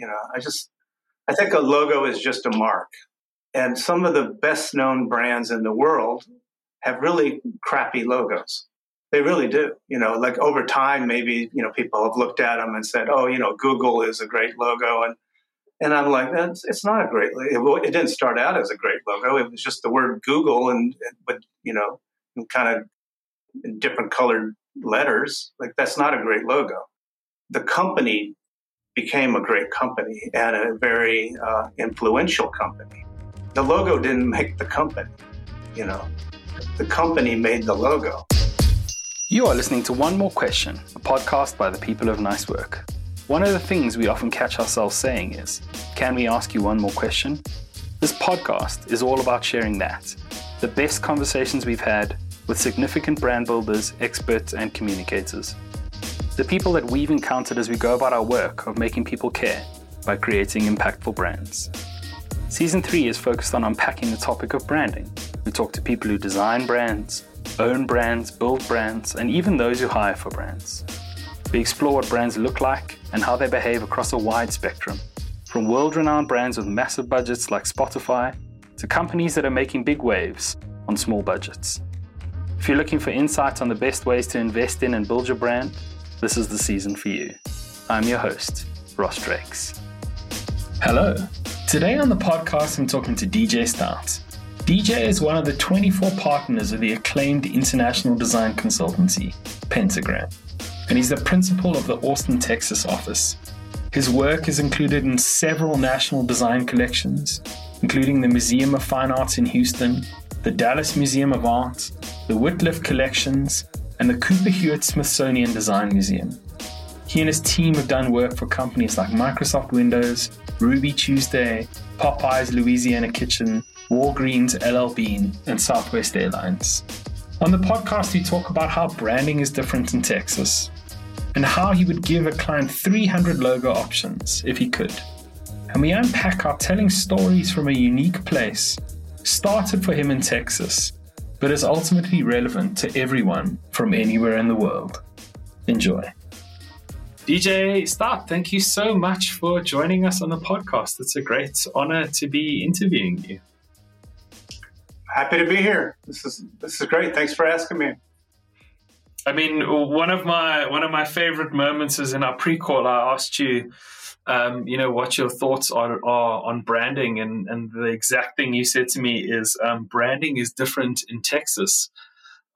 You know, I just I think a logo is just a mark. And some of the best known brands in the world have really crappy logos. They really do. You know, like over time, maybe, you know, people have looked at them and said, oh, you know, Google is a great logo. And, and I'm like, it's, it's not a great, it, it didn't start out as a great logo. It was just the word Google and, but, you know, kind of different colored letters. Like that's not a great logo. The company became a great company and a very uh, influential company. The logo didn't make the company, you know, the company made the logo. You are listening to One More Question, a podcast by the people of Nice Work. One of the things we often catch ourselves saying is, Can we ask you one more question? This podcast is all about sharing that the best conversations we've had with significant brand builders, experts, and communicators. The people that we've encountered as we go about our work of making people care by creating impactful brands. Season 3 is focused on unpacking the topic of branding. We talk to people who design brands, own brands, build brands, and even those who hire for brands. We explore what brands look like and how they behave across a wide spectrum, from world renowned brands with massive budgets like Spotify to companies that are making big waves on small budgets. If you're looking for insights on the best ways to invest in and build your brand, this is the season for you. I'm your host, Ross Drakes. Hello. Today on the podcast, I'm talking to DJ Stout. DJ is one of the 24 partners of the acclaimed international design consultancy, Pentagram, and he's the principal of the Austin, Texas office. His work is included in several national design collections, including the Museum of Fine Arts in Houston, the Dallas Museum of Art, the Wittliff Collections, and the Cooper Hewitt Smithsonian Design Museum. He and his team have done work for companies like Microsoft Windows, Ruby Tuesday, Popeyes Louisiana Kitchen, Walgreens LL Bean, and Southwest Airlines. On the podcast, we talk about how branding is different in Texas and how he would give a client 300 logo options if he could. And we unpack how telling stories from a unique place started for him in Texas, but is ultimately relevant to everyone from anywhere in the world. Enjoy. DJ Stout, thank you so much for joining us on the podcast. It's a great honor to be interviewing you. Happy to be here. This is this is great. Thanks for asking me. I mean, one of my one of my favorite moments is in our pre-call. I asked you um, you know, what your thoughts are, are on branding. And, and the exact thing you said to me is um, branding is different in Texas.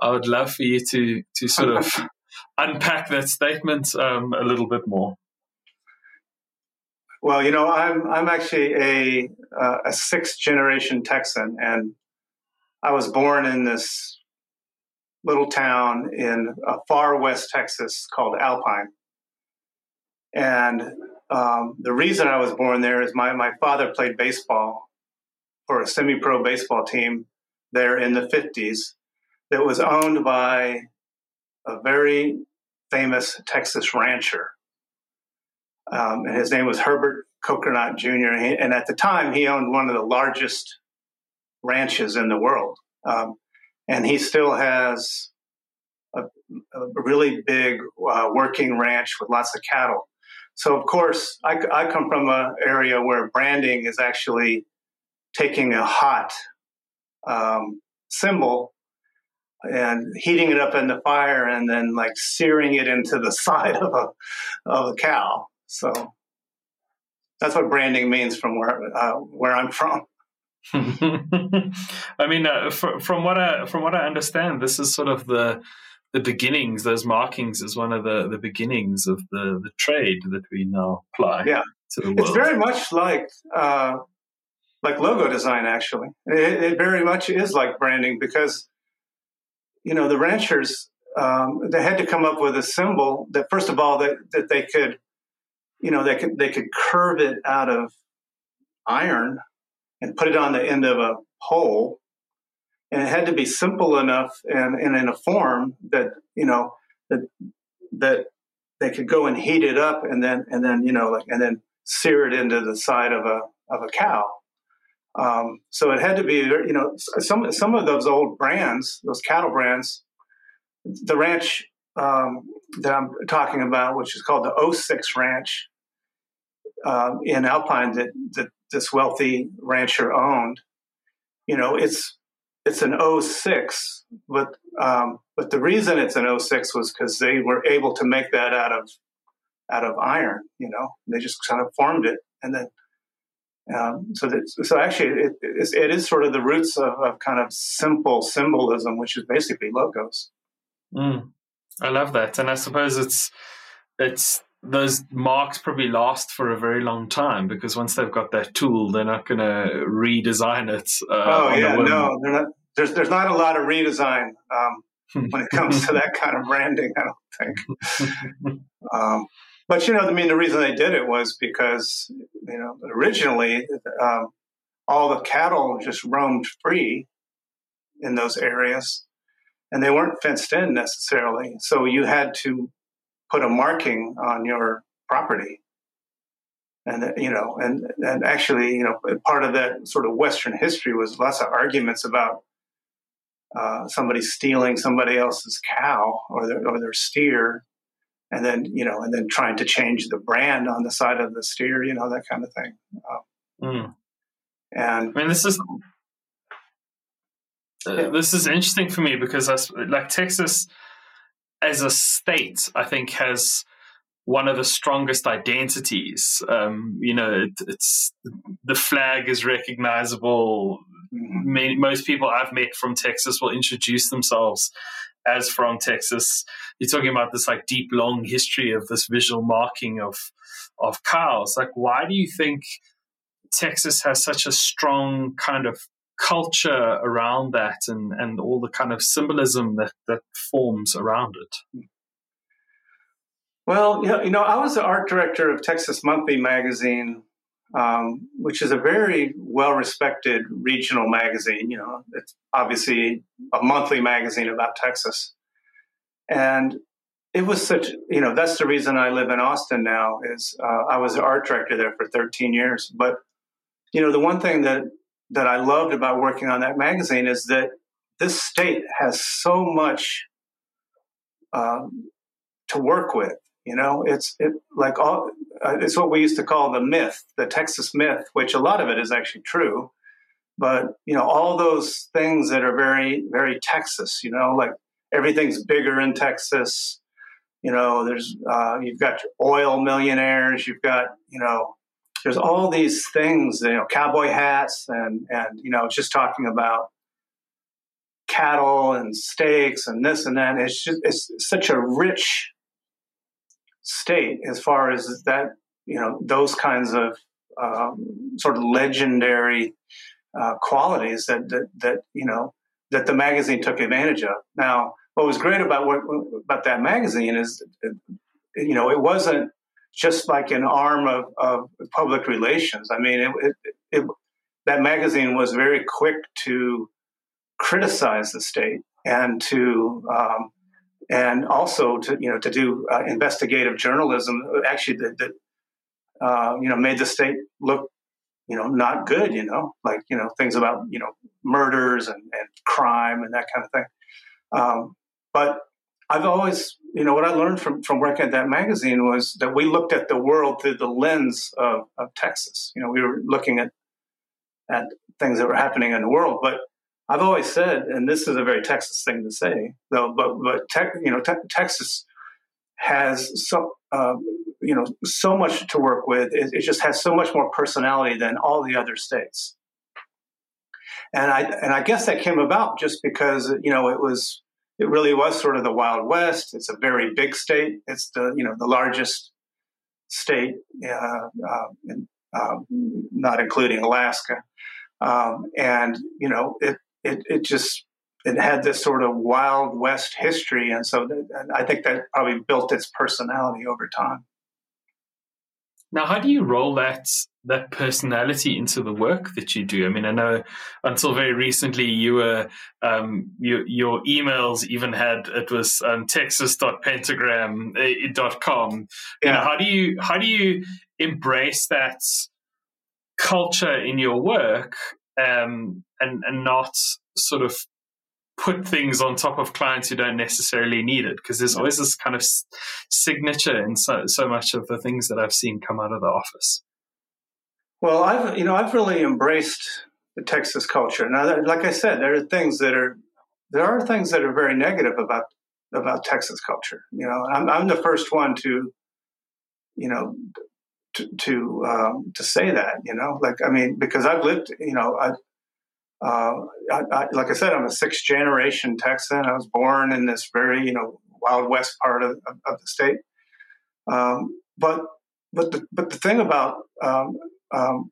I would love for you to, to sort of unpack that statement um, a little bit more. Well, you know, I'm I'm actually a uh, a sixth generation Texan, and I was born in this little town in uh, far west Texas called Alpine, and um, the reason I was born there is my, my father played baseball for a semi pro baseball team there in the 50s that was owned by a very famous Texas rancher. Um, and his name was Herbert Kokernot Jr. And at the time, he owned one of the largest ranches in the world. Um, and he still has a, a really big uh, working ranch with lots of cattle. So, of course, I, I come from an area where branding is actually taking a hot um, symbol and heating it up in the fire and then like searing it into the side of a of a cow. So that's what branding means from where uh, where I'm from. I mean, uh, for, from what I from what I understand, this is sort of the the beginnings, those markings is one of the, the beginnings of the, the trade that we now apply yeah. to the world. It's very much like uh, like logo design, actually. It, it, very much is like branding because, you know, the ranchers, um, they had to come up with a symbol that, first of all, that, that they could, you know, they could, they could curve it out of iron and put it on the end of a pole and it had to be simple enough and, and in a form that you know that that they could go and heat it up and then and then you know like and then sear it into the side of a of a cow. Um, so it had to be you know some some of those old brands, those cattle brands, the ranch um, that I'm talking about, which is called the 06 Ranch. uh, in Alpine that, that this wealthy rancher owned. You know, it's it's an 06, but um, but the reason it's an 06 was because they were able to make that out of out of iron. You know, they just kind of formed it, and then um, so that so actually it, it is sort of the roots of, of, kind of simple symbolism, which is basically logos. Mm, I love that, and I suppose it's it's those marks probably last for a very long time because once they've got that tool, they're not going to redesign it. Uh, oh yeah, no, not, there's there's not a lot of redesign um, when it comes to that kind of branding. I don't think. um, but you know, I mean, the reason they did it was because you know originally um, all the cattle just roamed free in those areas, and they weren't fenced in necessarily. So you had to put a marking on your property, and you know, and and actually, you know, part of that sort of Western history was lots of arguments about uh, somebody stealing somebody else's cow or their, or their steer and then you know, and then trying to change the brand on the side of the steer, you know, that kind of thing. Um, mm. And I mean, this is uh, this is interesting for me because like Texas as a state, I think has one of the strongest identities. Um, you know, it, it's the flag is recognizable. Many, most people I've met from Texas will introduce themselves as from Texas, you're talking about this like deep, long history of this visual marking of of cows. Like, why do you think Texas has such a strong kind of culture around that and, and all the kind of symbolism that, that forms around it? Well, you know, I was the art director of Texas Monthly magazine um, which is a very well respected regional magazine. You know, it's obviously a monthly magazine about Texas. And it was such, you know, that's the reason I live in Austin now is uh, I was the art director there for 13 years. But, you know, the one thing that, that I loved about working on that magazine is that this state has so much um, to work with. You know, it's it like all uh, it's what we used to call the myth, the Texas myth, which a lot of it is actually true. But you know, all those things that are very very Texas. You know, like everything's bigger in Texas. You know, there's uh, you've got oil millionaires. You've got you know, there's all these things. You know, cowboy hats and and you know, just talking about cattle and steaks and this and that. It's just it's such a rich state as far as that you know those kinds of um, sort of legendary uh, qualities that, that that you know that the magazine took advantage of. Now, what was great about what about that magazine is, you know, it wasn't just like an arm of, of public relations. I mean, it, it, it, that magazine was very quick to criticize the state and to um, and also to you know to do uh, investigative journalism actually that, that uh, you know made the state look you know not good you know like you know things about you know murders and, and crime and that kind of thing um, but i've always you know what i learned from from working at that magazine was that we looked at the world through the lens of, of texas. You know we were looking at at things that were happening in the world. But I've always said, and this is a very Texas thing to say, though, but but tech, you know, te- Texas has so uh, you know so much to work with. It, it, just has so much more personality than all the other states, and I and I guess that came about just because you know it was it really was sort of the Wild West. It's a very big state. It's the you know the largest state, uh, uh, in, um, not including Alaska. Um, and you know it it, it just it had this sort of wild west history and so and i think that probably built its personality over time now how do you roll that that personality into the work that you do i mean i know until very recently you were um, you, your emails even had it was um, texas.pentagram.com yeah. you know how do you how do you embrace that culture in your work um, and and not sort of put things on top of clients who don't necessarily need it because there's always this kind of signature in so, so much of the things that I've seen come out of the office. Well, I've you know I've really embraced the Texas culture. Now, like I said, there are things that are there are things that are very negative about about Texas culture. You know, I'm, I'm the first one to, you know, to to, um, to say that. You know, like I mean, because I've lived. You know, I, uh, I, I, like I said, I'm a sixth generation Texan. I was born in this very you know wild west part of, of, of the state. Um, but but the but the thing about um, um,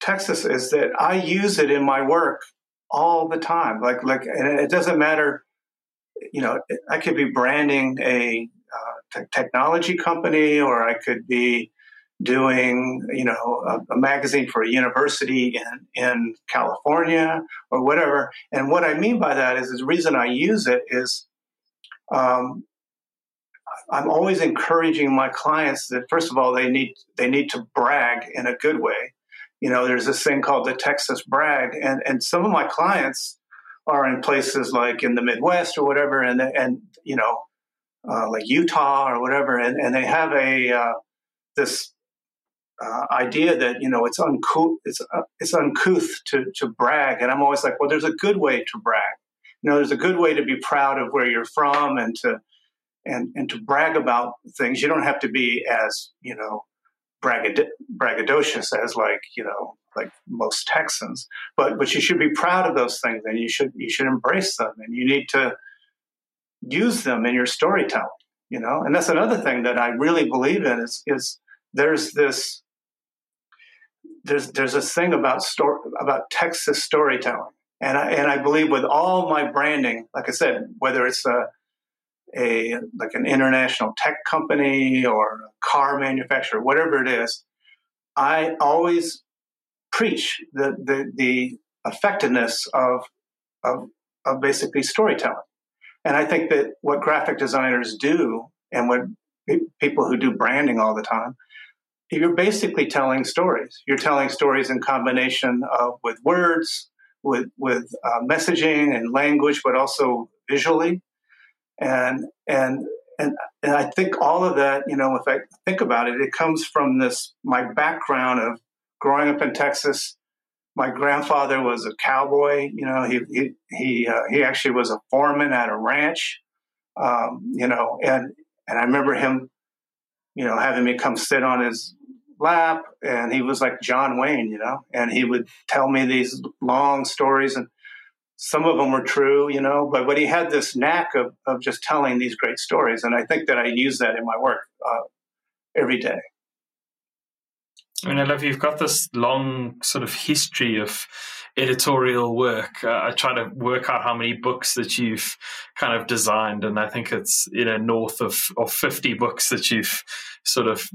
Texas is that I use it in my work all the time. Like like, and it doesn't matter. You know, I could be branding a uh, technology company, or I could be doing you know a, a, magazine for a university in in California or whatever. And what I mean by that is the reason I use it is. Um, I'm always encouraging my clients that first of all they need they need to brag in a good way, you know, there's this thing called the Texas brag, and and some of my clients are in places like in the Midwest or whatever, and and you know, uh, like Utah or whatever, and and they have a uh, this uh, idea that you know it's uncouth it's uh, it's uncouth to to brag, and I'm always like, well, there's a good way to brag. You know, there's a good way to be proud of where you're from and to and and to brag about things. You don't have to be as you know braggad- braggadocious as like you know like most Texans, but but you should be proud of those things and you should you should embrace them and you need to use them in your storytelling. You know, and that's another thing that I really believe in is is there's this there's there's this thing about story about Texas storytelling, and I and I believe with all my branding, like I said, whether it's a a like an international tech company or a car manufacturer, whatever it is, I always preach the the, the effectiveness of, of of basically storytelling. And I think that what graphic designers do and what people who do branding all the time, you're basically telling stories. You're telling stories in combination of with words, with with uh, messaging and language, but also visually and and and and I think all of that, you know, if I think about it, it comes from this my background of growing up in Texas. My grandfather was a cowboy. You know, he he he, uh, he actually was a foreman at a ranch. Um, you know, and and I remember him, you know, having me come sit on his lap, and he was like John Wayne, you know, and he would tell me these long stories and some of them were true, you know, but but he had this knack of of just telling these great stories, and I think that I use that in my work uh, every day. I mean, I love you've got this long sort of history of editorial work. Uh, I try to work out how many books that you've kind of designed, and I think it's you know north of of fifty books that you've sort of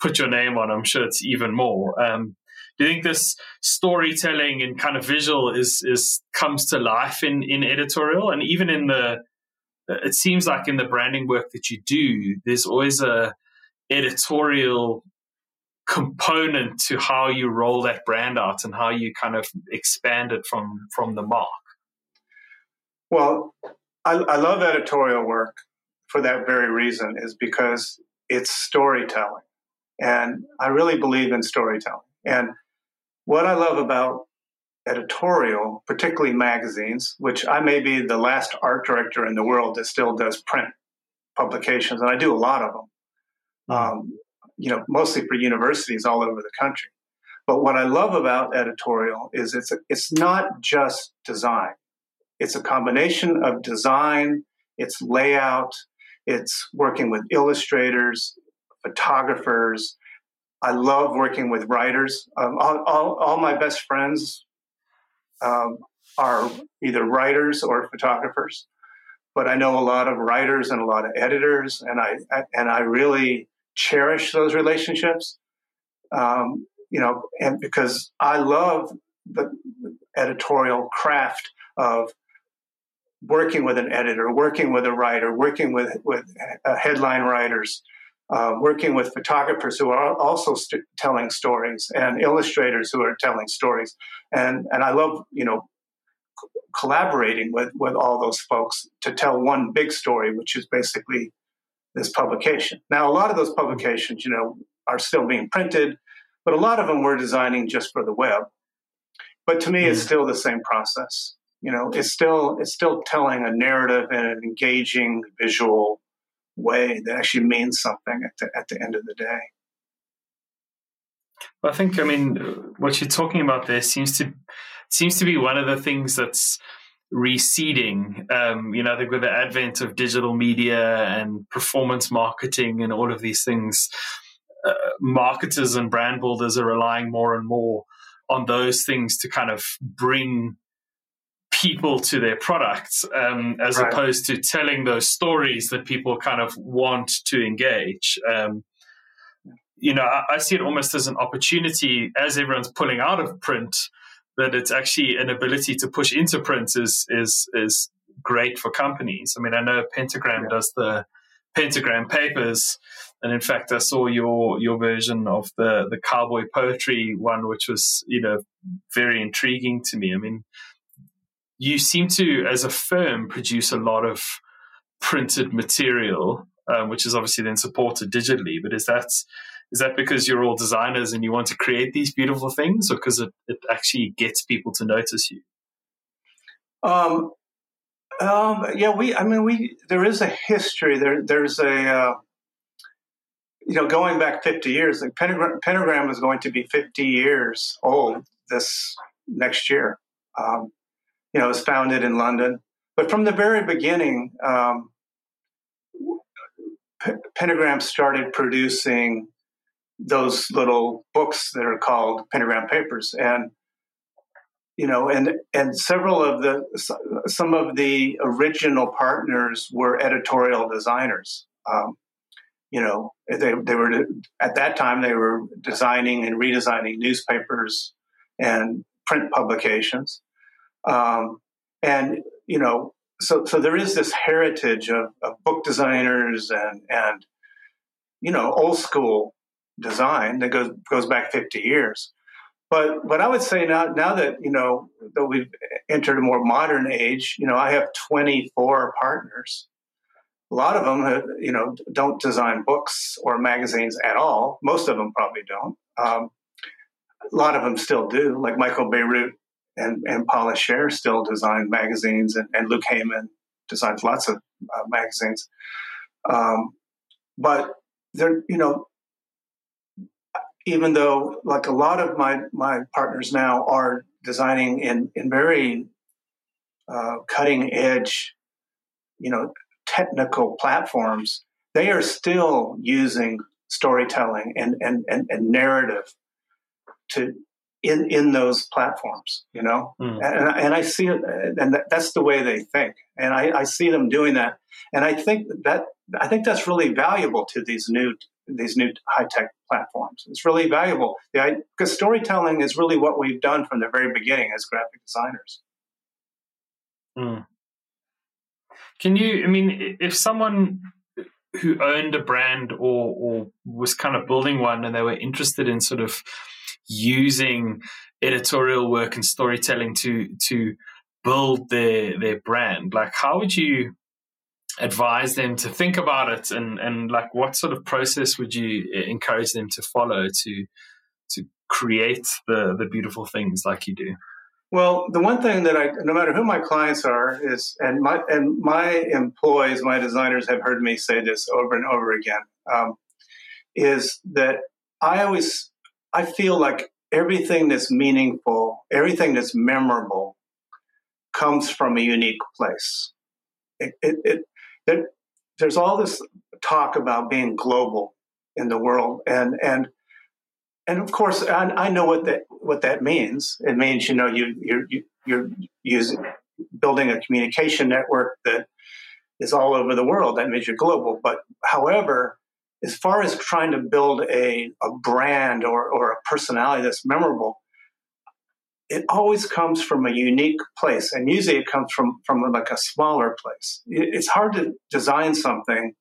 put your name on. I'm sure it's even more. Um, do you think this storytelling and kind of visual is is comes to life in in editorial and even in the it seems like in the branding work that you do there's always a editorial component to how you roll that brand out and how you kind of expand it from from the mark. Well I, I love editorial work for that very reason is because it's storytelling. And i really believe in storytelling. And what I love about editorial, particularly magazines, which I may be the last art director in the world that still does print publications, and I do a lot of them. Hmm. Um, you know, mostly for universities all over the country. But what I love about editorial is it's it's not just design. It's a combination of design, it's layout, it's working with illustrators, photographers, I love working with writers. Um, all, all, all, my best friends um, are either writers or photographers, but I know a lot of writers and a lot of editors, and I, I and I really cherish those relationships. Um, you know, and because I love the editorial craft of working with an editor, working with a writer, working with with uh, headline writers, uh, working with photographers who are also st- telling stories and illustrators who are telling stories. And, and I love, you know, c- collaborating with, with all those folks to tell one big story, which is basically this publication. Now, a lot of those publications, you know, are still being printed. but a lot of them were designing just for the web. But to me, mm. it's still the same process. You know, it's still it's still telling a narrative in an engaging visual way that actually means something at the at the end of the day. I think, I mean, what you're talking about there seems to seems to be one of the things that's receding. Um, you know, I think with the advent of digital media and performance marketing and all of these things, uh, marketers and brand builders are relying more and more on those things to kind of bring people to their products um, as right. opposed to telling those stories that people kind of want to engage. Um, you know, I, I, see it almost as an opportunity as everyone's pulling out of print that it's actually an ability to push into print is is is great for companies. I mean, I know Pentagram yeah. does the Pentagram papers, and in fact, I saw your your version of the the cowboy poetry one, which was you know very intriguing to me. I mean, you seem to, as a firm, produce a lot of printed material, um, which is obviously then supported digitally. But is that is that because you're all designers and you want to create these beautiful things, or because it, it actually gets people to notice you? Um, um, yeah, we. I mean, we. There is a history. There, there's a. Uh, you know, going back 50 years, like Pentagram, Pentagram is going to be 50 years old this next year. Um, you know, was founded in London, but from the very beginning, um, P- Pentagram started producing those little books that are called pentagram papers. And you know and and several of the some of the original partners were editorial designers. Um, you know they, they were at that time they were designing and redesigning newspapers and print publications um, and you know so so there is this heritage of, of book designers and and you know old school design that goes goes back 50 years. But what I would say now, now that you know that we've entered a more modern age, you know, I have 24 partners. A lot of them, have, you know, don't design books or magazines at all. Most of them probably don't. Um, a lot of them still do, like Michael Bierut and, and Paula Scher still designed magazines, and, and Luke Hayman designs lots of uh, magazines. Um, but they're, you know, even though like a lot of my my partners now are designing in in very uh, cutting edge you know technical platforms they are still using storytelling and and and, and narrative to in in those platforms you know mm. and, and i see it and that's the way they think and I, I see them doing that and i think that i think that's really valuable to these new these new high tech platforms. It's really valuable because storytelling is really what we've done from the very beginning as graphic designers. Mm. Can you? I mean, if someone who owned a brand or or was kind of building one and they were interested in sort of using editorial work and storytelling to to build their their brand. Like how would you advise them to think about it? And and like what sort of process would you uh, encourage them to follow to to create the the beautiful things like you do? Well the one thing that i no matter who my clients are is and my and my employees my designers have heard me say this over and over again um, is that i always i feel like everything that's meaningful everything that's memorable comes from a unique place it, it, it, there, there's all this talk about being global in the world, and and and of course, I, I know what that what that means. It means you know you you're you're using building a communication network that is all over the world. That means you're global. But however, as far as trying to build a, a brand or, or a personality that's memorable, it always comes from a unique place. And usually it comes from from like a smaller place. It's hard to design something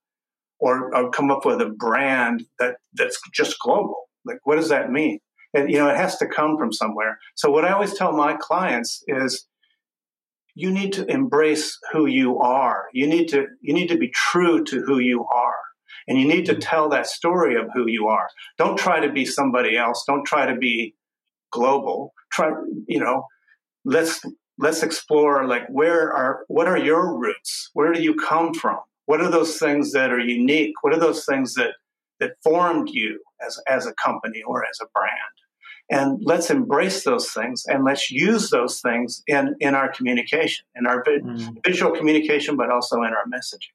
or, or, come up with a brand that that's just global. Like what does that mean? And you know it has to come from somewhere. So what i always tell my clients is you need to embrace who you are. You need to you need to be true to who you are And you need to tell that story of who you are. Don't try to be somebody else. Don't try to be global. Try, you know, let's let's explore like where are what are your roots? Where do you come from? What are those things that are unique? What are those things that that formed you as as a company or as a brand? And let's embrace those things and let's use those things in, in our communication, in our vi- mm. visual communication, but also in our messaging.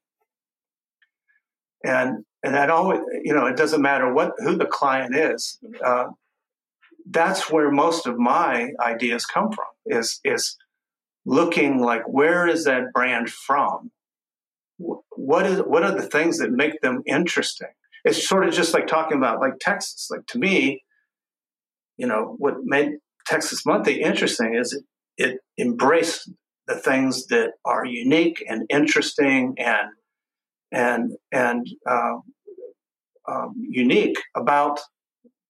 And and that always, you know, it doesn't matter what who the client is. Uh, that's where most of my ideas come from. Is is looking like where is that brand from? What is what are the things that make them interesting? It's sort of just like talking about like Texas. Like to me, you know, what made Texas Monthly interesting is it, it embraced the things that are unique and interesting and and and uh, um, unique about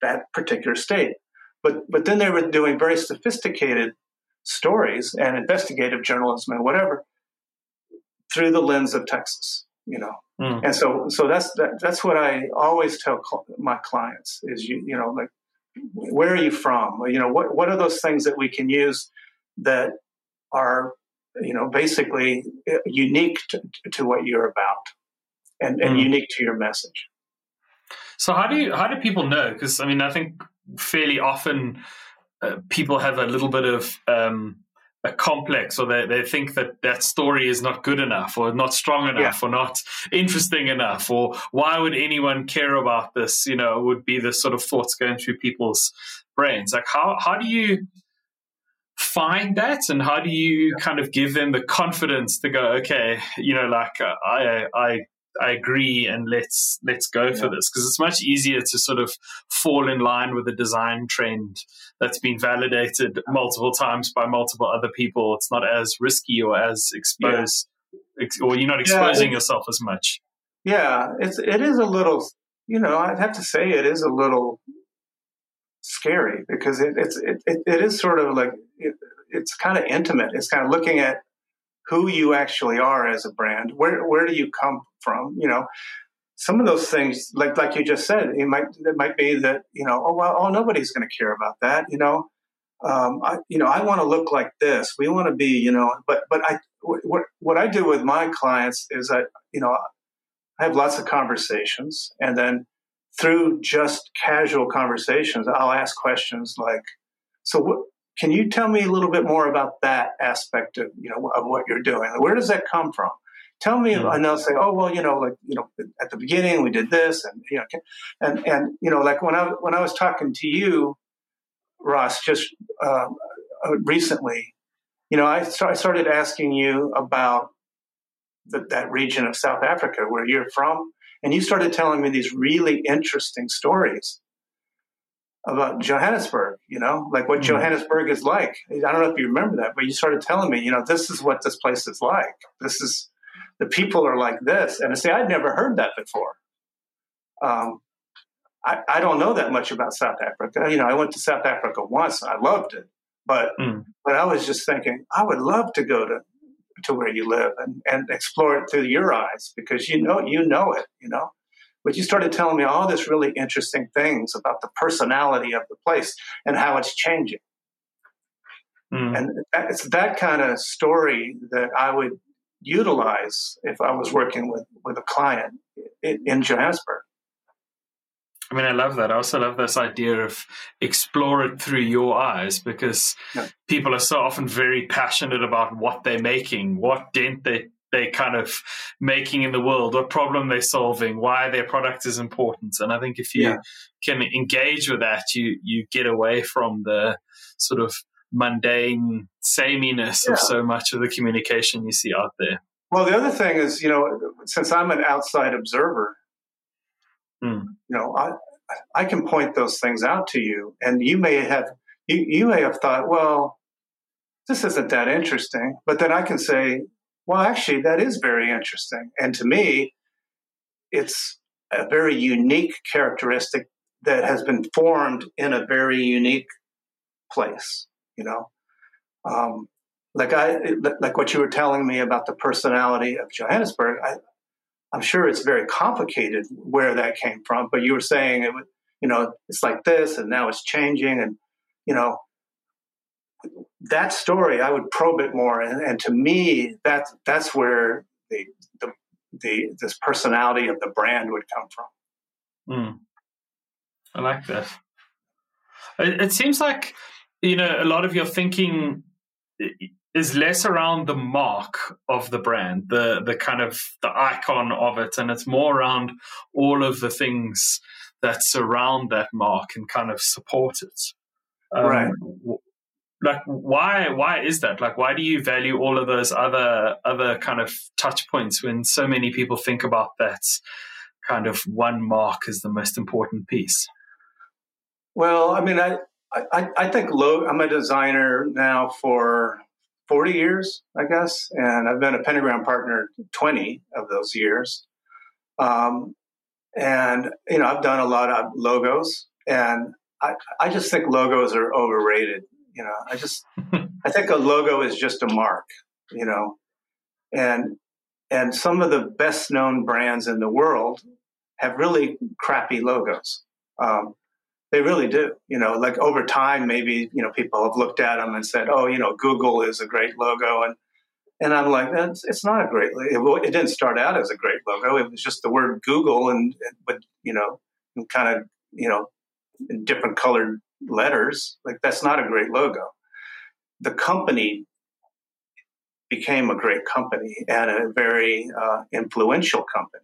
that particular state. But but then they were doing very sophisticated stories and investigative journalism and whatever through the lens of Texas, you know. Mm. And so so that's that, that's what I always tell cl- my clients is you you know like where are you from? You know what what are those things that we can use that are you know basically uh, unique to, to what you're about and, and mm. unique to your message. So how do you how do people know? Because I mean, I think fairly often uh, people have a little bit of um, a complex, or they, they think that that story is not good enough, or not strong enough, yeah. or not interesting enough, or why would anyone care about this? You know, would be the sort of thoughts going through people's brains. Like how how do you find that and how do you kind of give them the confidence to go okay you know like uh, i i I agree and let's let's go yeah. for this because it's much easier to sort of fall in line with a design trend that's been validated multiple times by multiple other people. It's not as risky or as exposed, yeah. or you're not exposing yeah, yourself as much. Yeah, it's it is a little. You know, I'd have to say it is a little scary because it, it's it, it, it is sort of like it, it's kind of intimate. It's kind of looking at who you actually are as a brand. Where where do you come from? You know, some of those things, like like you just said, it might it might be that you know, oh well, oh nobody's going to care about that. You know, um, I you know I want to look like this. We want to be you know, but but I what what I do with my clients is that you know I have lots of conversations, and then through just casual conversations, I'll ask questions like, so what can you tell me a little bit more about that aspect of you know of what you're doing? Where does that come from? Tell me, mm-hmm. and they'll say, "Oh, well, you know, like you know, at the beginning we did this, and you know, and and you know, like when I when I was talking to you, Ross, just uh, uh recently, you know, I, I started asking you about the, that region of South Africa where you're from, and you started telling me these really interesting stories about Johannesburg, you know, like what mm-hmm. Johannesburg is like. I don't know if you remember that, but you started telling me, you know, this is what this place is like. This is the people are like this. And I say, I'd never heard that before. Um, I, I, don't know that much about South Africa. You know, I went to South Africa once. I loved it, but mm. but I was just thinking, I would love to go to to where you live and, and explore it through your eyes because you know you know it. You know, but you started telling me all this really interesting things about the personality of the place and how it's changing. Mm. And it's that kind of story that I would utilize if I was working with, with a client in, Johannesburg. I mean, I love that. I also love this idea of explore it through your eyes because yeah. people are so often very passionate about what they're making, what dent they they kind of making in the world, what problem they're solving, why their product is important. And I think if you yeah. can engage with that, you you get away from the sort of mundane sameness yeah. of so much of the communication you see out there. Well, the other thing is, you know, since I'm an outside observer, mm. you know, I I can point those things out to you, and you may have you, you may have thought, well, this isn't that interesting, but then I can say, well, actually, that is very interesting. And to me, it's a very unique characteristic that has been formed in a very unique place, you know. Um, like I like what you were telling me about the personality of Johannesburg. I I'm sure it's very complicated where that came from, but you were saying it would, you know, it's like this and now it's changing. And, you know, that story, I would probe it more. And, and to me, that, that's where the, the, the, this personality of the brand would come from. Mm. I like that. It, it seems like, you know, a lot of your thinking is less around the mark of the brand, the the kind of the icon of it, and it's more around all of the things that surround that mark and kind of support it. Um, right. Like why why is that? Like why do you value all of those other other kind of touch points when so many people think about that kind of one mark as the most important piece? Well, I mean, I I, I think low. I'm a designer now for 40 years, I guess, and I've been a Pentagram partner 20 of those years. Um, and you know, I've done a lot of logos, and I, I just think logos are overrated. You know, I just I think a logo is just a mark. You know, and and some of the best known brands in the world have really crappy logos. Um, they really do. You know, like over time, maybe you know people have looked at them and said, "Oh, you know, Google is a great logo," and and I'm like, it's, it's not a great. It, it didn't start out as a great logo. It was just the word Google and but you know, kind of you know, different colored letters. Like that's not a great logo. The company became a great company and a very uh, influential company.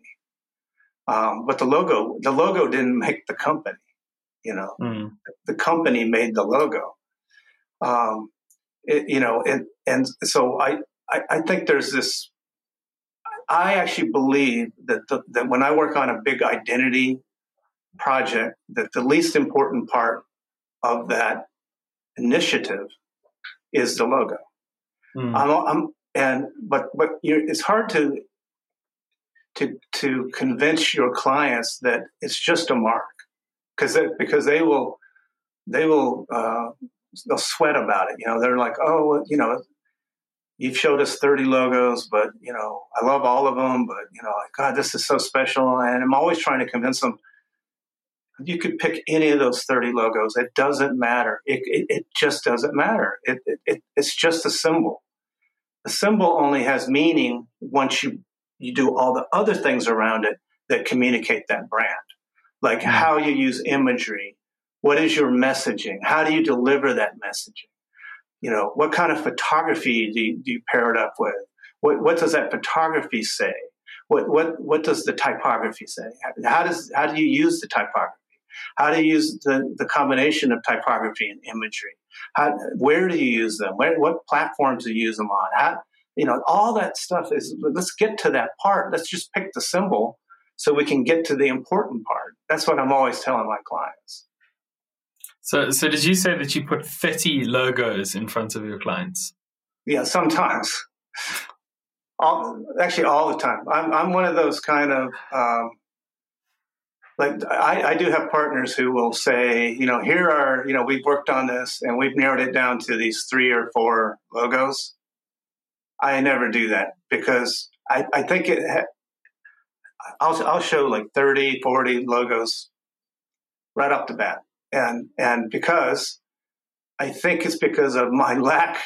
Um, but the logo, the logo didn't make the company. You know, mm. the company made the logo. Um, it, you know, and and so I, I, I think there's this. I actually believe that the, that when I work on a big identity project, that the least important part of that initiative is the logo. Mm. I'm, I'm, and but but it's hard to to to convince your clients that it's just a mark because they, because they will they will uh, they'll sweat about it. You know, they're like, oh, you know, you've showed us 30 logos, but you know, I love all of them, but you know, God, this is so special. And I'm always trying to convince them you could pick any of those 30 logos. It doesn't matter. It, it, it just doesn't matter. It, it, it's just a symbol. A symbol only has meaning once you, you do all the other things around it that communicate that brand like mm-hmm. how you use imagery. What is your messaging? How do you deliver that messaging? You know, what kind of photography do you, do you pair it up with? What, what does that photography say? What, what, what does the typography say? How, does, how do you use the typography? How do you use the, the combination of typography and imagery? How, where do you use them? Where, what platforms do you use them on? How, you know, all that stuff is, let's get to that part. Let's just pick the symbol so we can get to the important part. That's what I'm always telling my clients. So, so did you say that you put 30 logos in front of your clients? Yeah, sometimes. all, actually, all the time. I'm, I'm one of those kind of, um, like, I, I do have partners who will say, you know, here are, you know, we've worked on this and we've narrowed it down to these three or four logos. I never do that because I, I think it, I'll, I'll show like 30, 40 logos right off the bat. And, and because I think it's because of my lack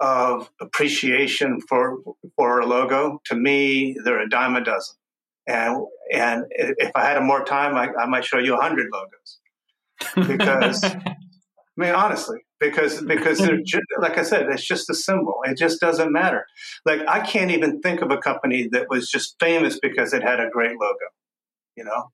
of appreciation for, for a logo. To me, they're a dime a dozen. And, and if I had more time, I, I might show you a hundred logos because, I mean, honestly, because because just, like I said, it's just a symbol. It just doesn't matter. Like I can't even think of a company that was just famous because it had a great logo. You know,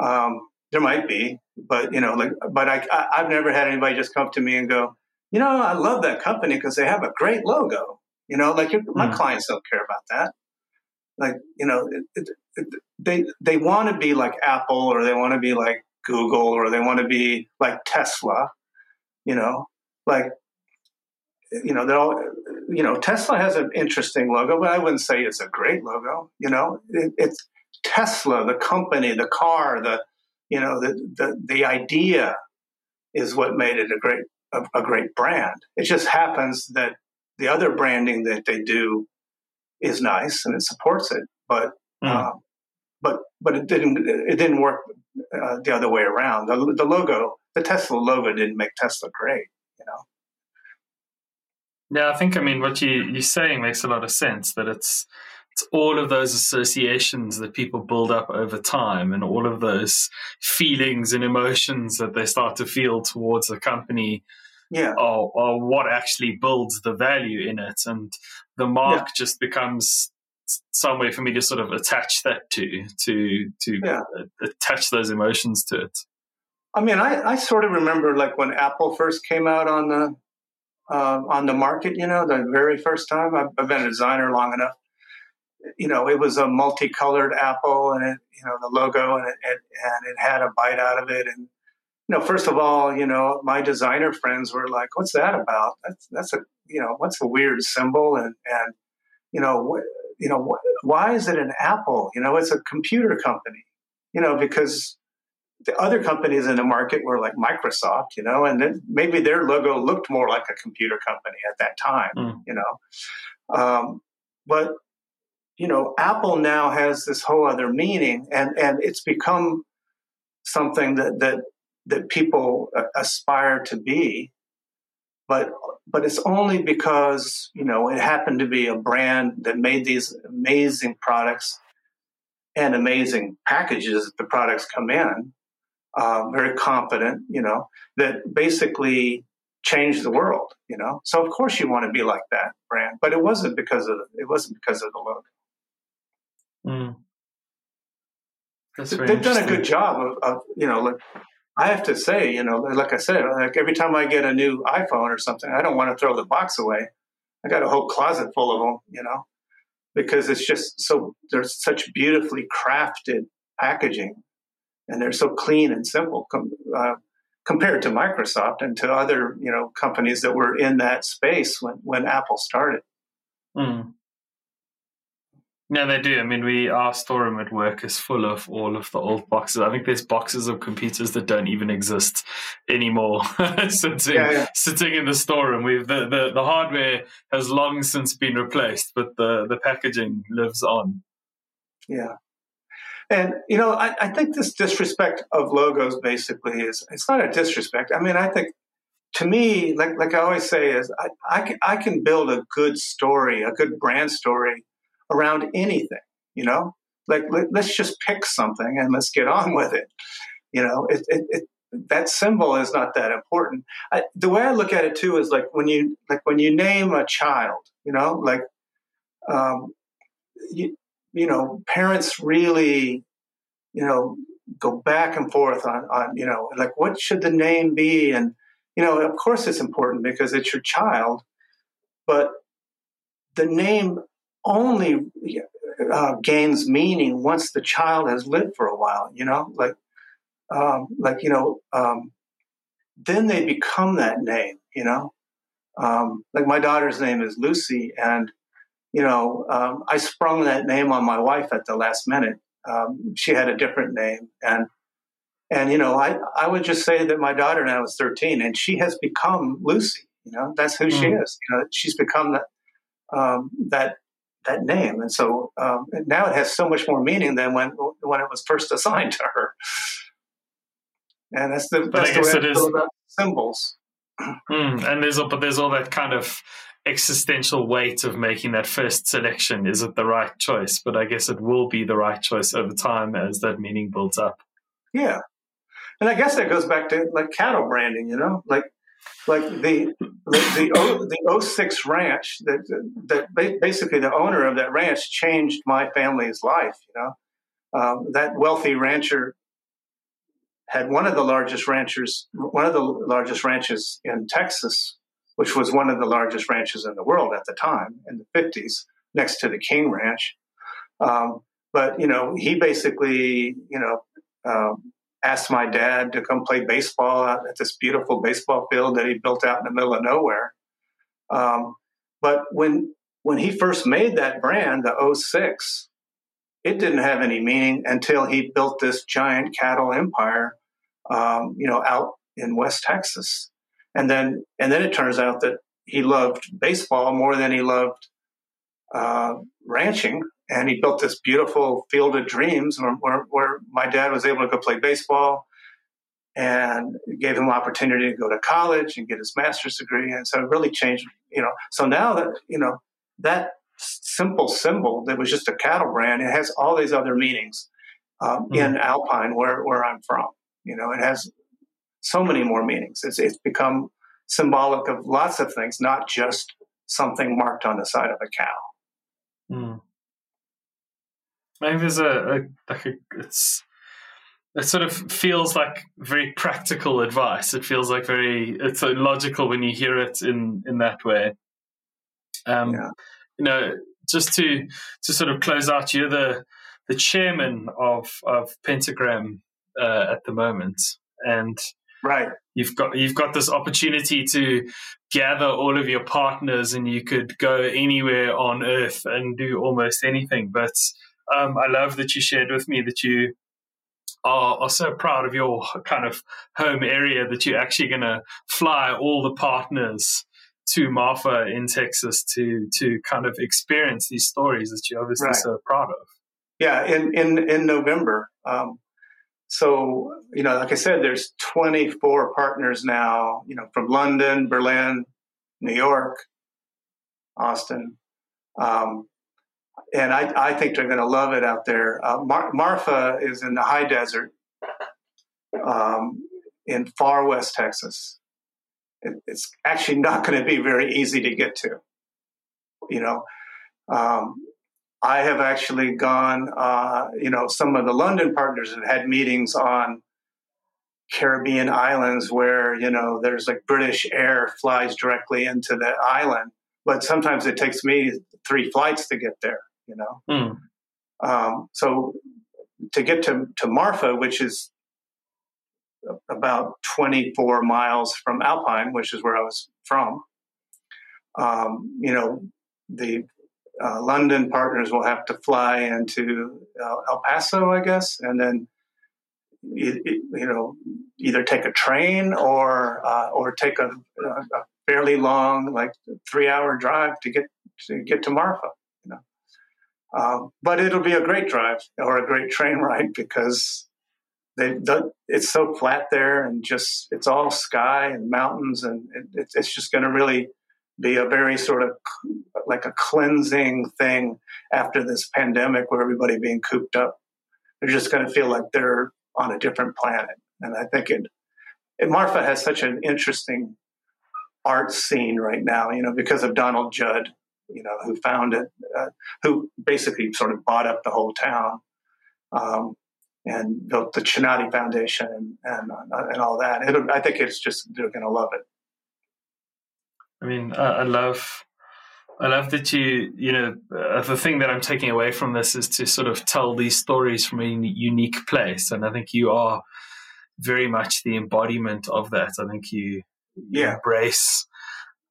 um, there might be, but you know, like, but I, I have never had anybody just come up to me and go, you know, I love that company because they have a great logo. You know, like my mm. clients don't care about that. Like you know, it, it, it, they they want to be like Apple or they want to be like Google or they want to be like Tesla you know, like, you know, they're all, you know, Tesla has an interesting logo, but I wouldn't say it's a great logo. You know, it, it's Tesla, the company, the car, the, you know, the, the, the idea is what made it a great, a, a great brand. It just happens that the other branding that they do is nice and it supports it, but Mm. Uh, but but it didn't it didn't work uh, the other way around. The, the logo, the Tesla logo, didn't make Tesla great. You know. Yeah, I think I mean what you you're saying makes a lot of sense. That it's it's all of those associations that people build up over time, and all of those feelings and emotions that they start to feel towards a company. Yeah, Or, or what actually builds the value in it, and the mark yeah. just becomes some way for me to sort of attach that to to to yeah. attach those emotions to it. I mean, I, I sort of remember like when Apple first came out on the uh, on the market. You know, the very first time. I've, I've, been a designer long enough. You know, it was a multicolored apple, and it you know the logo, and it, it and it had a bite out of it, and you know, first of all, you know, my designer friends were like, "What's that about? That's that's a you know, what's a weird symbol?" And and you know, you know, why is it an Apple? You know, it's a computer company, you know, because the other companies in the market were like Microsoft, you know, and then maybe their logo looked more like a computer company at that time, mm. you know. Um, but, you know, Apple now has this whole other meaning and, and it's become something that, that, that people aspire to be but but it's only because you know it happened to be a brand that made these amazing products and amazing packages that the products come in uh, very confident you know that basically changed the world you know? So of course you want to be like that brand but it wasn't because of it wasn't because of the logo. Mm. They've done a good job of, of you know like I have to say, you know, like I said, like every time I get a new iPhone or something, I don't want to throw the box away. I got a whole closet full of them, you know, because it's just so there's such beautifully crafted packaging, and they're so clean and simple uh, compared to Microsoft and to other, you know, companies that were in that space when when Apple started. Mm. No, they do. I mean, we our storeroom at work is full of all of the old boxes. I think there's boxes of computers that don't even exist anymore sitting yeah, yeah. sitting in the storeroom. We've the, the, the hardware has long since been replaced, but the the packaging lives on. Yeah, and you know, I, I think this disrespect of logos basically is it's not a disrespect. I mean, I think to me, like like I always say, is I I can, I can build a good story, a good brand story around anything, you know? Like, let, us just pick something and let's get on with it. You know, it, it, it that symbol is not that important. I, the way I look at it too is like when you like when you name a child, you know, like um, you, you know, parents really, you know, go back and forth on on you know, like what should the name be, and you know, of course it's important because it's your child, but the name only uh, gains meaning once the child has lived for a while. You know, like um, like you know, um, then they become that name. You know, um, like my daughter's name is Lucy, and you know, um, I sprung that name on my wife at the last minute. Um, she had a different name, and and you know, I I would just say that my daughter now is 13, and she has become Lucy. You know, that's who mm. she is. You know, she's become that um, that that name. And so um, now it has so much more meaning than when when it was first assigned to her. And that's the that's the way I feel about symbols. Mm, and there's all, but there's all that kind of existential weight of making that first selection. Is it the right choice? But I guess it will be the right choice over time as that meaning builds up. Yeah, and I guess that goes back to like cattle branding. You know, like like the the the, the 06 ranch that that basically the owner of that ranch changed my family's life you know? Um, that wealthy rancher had one of the largest ranchers one of the largest ranches in texas which was one of the largest ranches in the world at the time in the 50s next to the king ranch. Um, but you know he basically you know um, asked my dad to come play baseball at this beautiful baseball field that he built out in the middle of nowhere. Um, but when when he first made that brand, the 06, it didn't have any meaning until he built this giant cattle empire, um, you know, out in West Texas. And then and then it turns out that he loved baseball more than he loved uh, ranching, and he built this beautiful field of dreams where, where, where my dad was able to go play baseball and gave him opportunity to go to college and get his master's degree. And so it really changed, you know. So now that, you know, that simple symbol that was just a cattle brand, it has all these other meanings um, mm-hmm. in Alpine, where, where I'm from. You know, it has so many more meanings. It's, it's become symbolic of lots of things, not just something marked on the side of a cow. Mm. I think there's a, a like a it's it sort of feels like very practical advice. It feels like very it's so logical when you hear it in in that way. Um, yeah. You know, just to to sort of close out, you're the the chairman of of Pentagram uh, at the moment, and right you've got you've got this opportunity to gather all of your partners, and you could go anywhere on earth and do almost anything, but um, I love that you shared with me that you are, are so proud of your kind of home area that you're actually going to fly all the partners to Marfa in Texas to to kind of experience these stories that you're obviously right. so proud of. Yeah, in in in November. Um, so you know, like I said, there's 24 partners now. You know, from London, Berlin, New York, Austin. Um, and I, I think they're going to love it out there. Uh, Mar- Marfa is in the high desert um, in far west Texas. It, it's actually not going to be very easy to get to. You know, um, I have actually gone. Uh, you know, some of the London partners have had meetings on Caribbean islands where you know there's like British Air flies directly into the island, but sometimes it takes me three flights to get there you know. Mm. Um, so to get to, to Marfa, which is about 24 miles from Alpine, which is where I was from, um, you know, the uh, London partners will have to fly into uh, El Paso, I guess, and then you, you know either take a train or uh, or take a, a, fairly long, like three hour drive to get to get to Marfa. Um, but it'll be a great drive or a great train ride because they, the, it's so flat there and just it's all sky and mountains and it, it's just going to really be a very sort of like a cleansing thing after this pandemic where everybody being cooped up. They're just going to feel like they're on a different planet. And I think it, it Marfa has such an interesting art scene right now, you know, because of Donald Judd you know, who founded, uh, who basically sort of bought up the whole town um, and built the Chinati Foundation and and, uh, and all that. It'll, I think it's just they're going to love it. I mean, I love. I love that you, you know, uh, the thing that I'm taking away from this is to sort of tell these stories from a unique place. And I think you are very much the embodiment of that. I think you, you yeah. embrace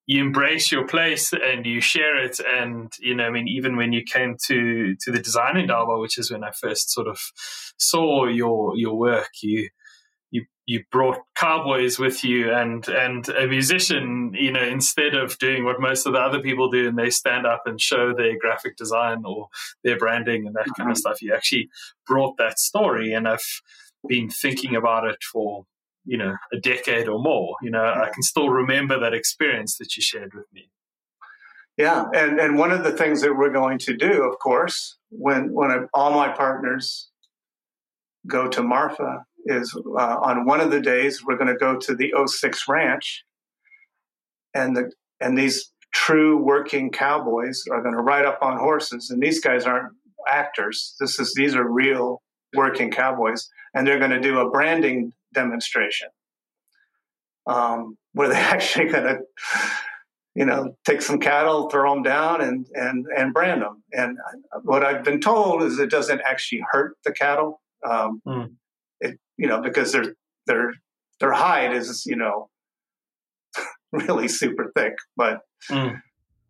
you embrace your place and you share it. And, you know, I mean, even when you came to, to the design in Indaba, which is when I first sort of saw your, your work, you, you, you brought cowboys with you and, and a musician, you know, instead of doing what most of the other people do and they stand up and show their graphic design or their branding and that mm-hmm. kind of stuff, you actually brought that story. And I've been thinking about it for you know a decade or more you know i can still remember that experience that you shared with me. Yeah and and one of the things that we're going to do of course when when I, all my partners go to marfa is uh, on one of the days we're going to go to the 06 ranch and the and these true working cowboys are going to ride up on horses and these guys aren't actors. This is these are real working cowboys and they're going to do a branding demonstration um, where they're actually going to, you know, take some cattle, throw them down, and and and brand them. And what I've been told is it doesn't actually hurt the cattle. Um, mm. It you know because their their their hide is you know really super thick, but. Mm.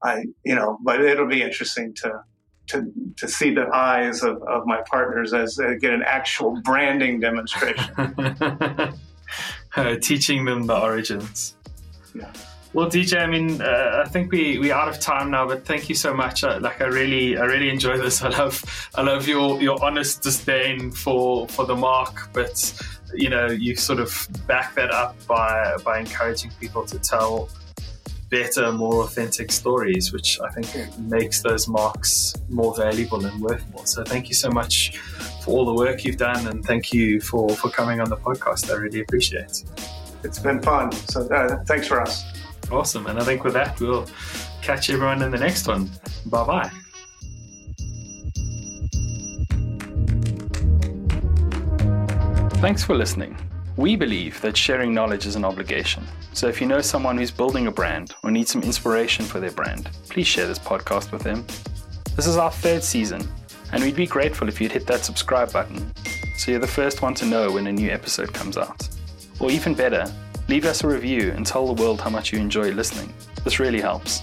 I, you know, but it'll be interesting to to to see the eyes of, of my partners as they get an actual branding demonstration. uh, teaching them the origins. Yeah. Well, DJ, I mean, uh, I think we we out of time now, but thank you so much. Uh, like, I really, I really enjoy this. I love, I love your your honest disdain for for the mark, but you know, you sort of back that up by by encouraging people to tell better, more authentic stories, which I think makes those marks more valuable and worth more. So, thank you so much for all the work you've done, and thank you for for coming on the podcast. I really appreciate it. It's been fun. So, uh, thanks for us. Awesome. And I think with that, we'll catch everyone in the next one. Bye bye. Thanks for listening. We believe that sharing knowledge is an obligation. So if you know someone who's building a brand or needs some inspiration for their brand, please share this podcast with them. This is our third season, and we'd be grateful if you'd hit that subscribe button so you're the first one to know when a new episode comes out. Or even better, Leave us a review and tell the world how much you enjoy listening. This really helps.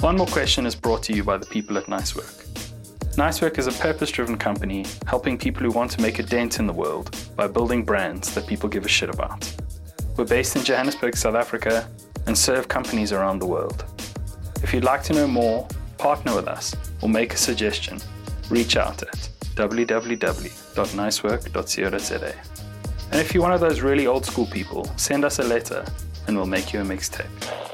One More Question is brought to you by the people at Nicework. Nicework is a purpose driven company helping people who want to make a dent in the world by building brands that people give a shit about. We're based in Johannesburg, South Africa, and serve companies around the world. If you'd like to know more, partner with us, or make a suggestion, reach out at www.nicework.co.za. And if you're one of those really old school people, send us a letter and we'll make you a mixtape.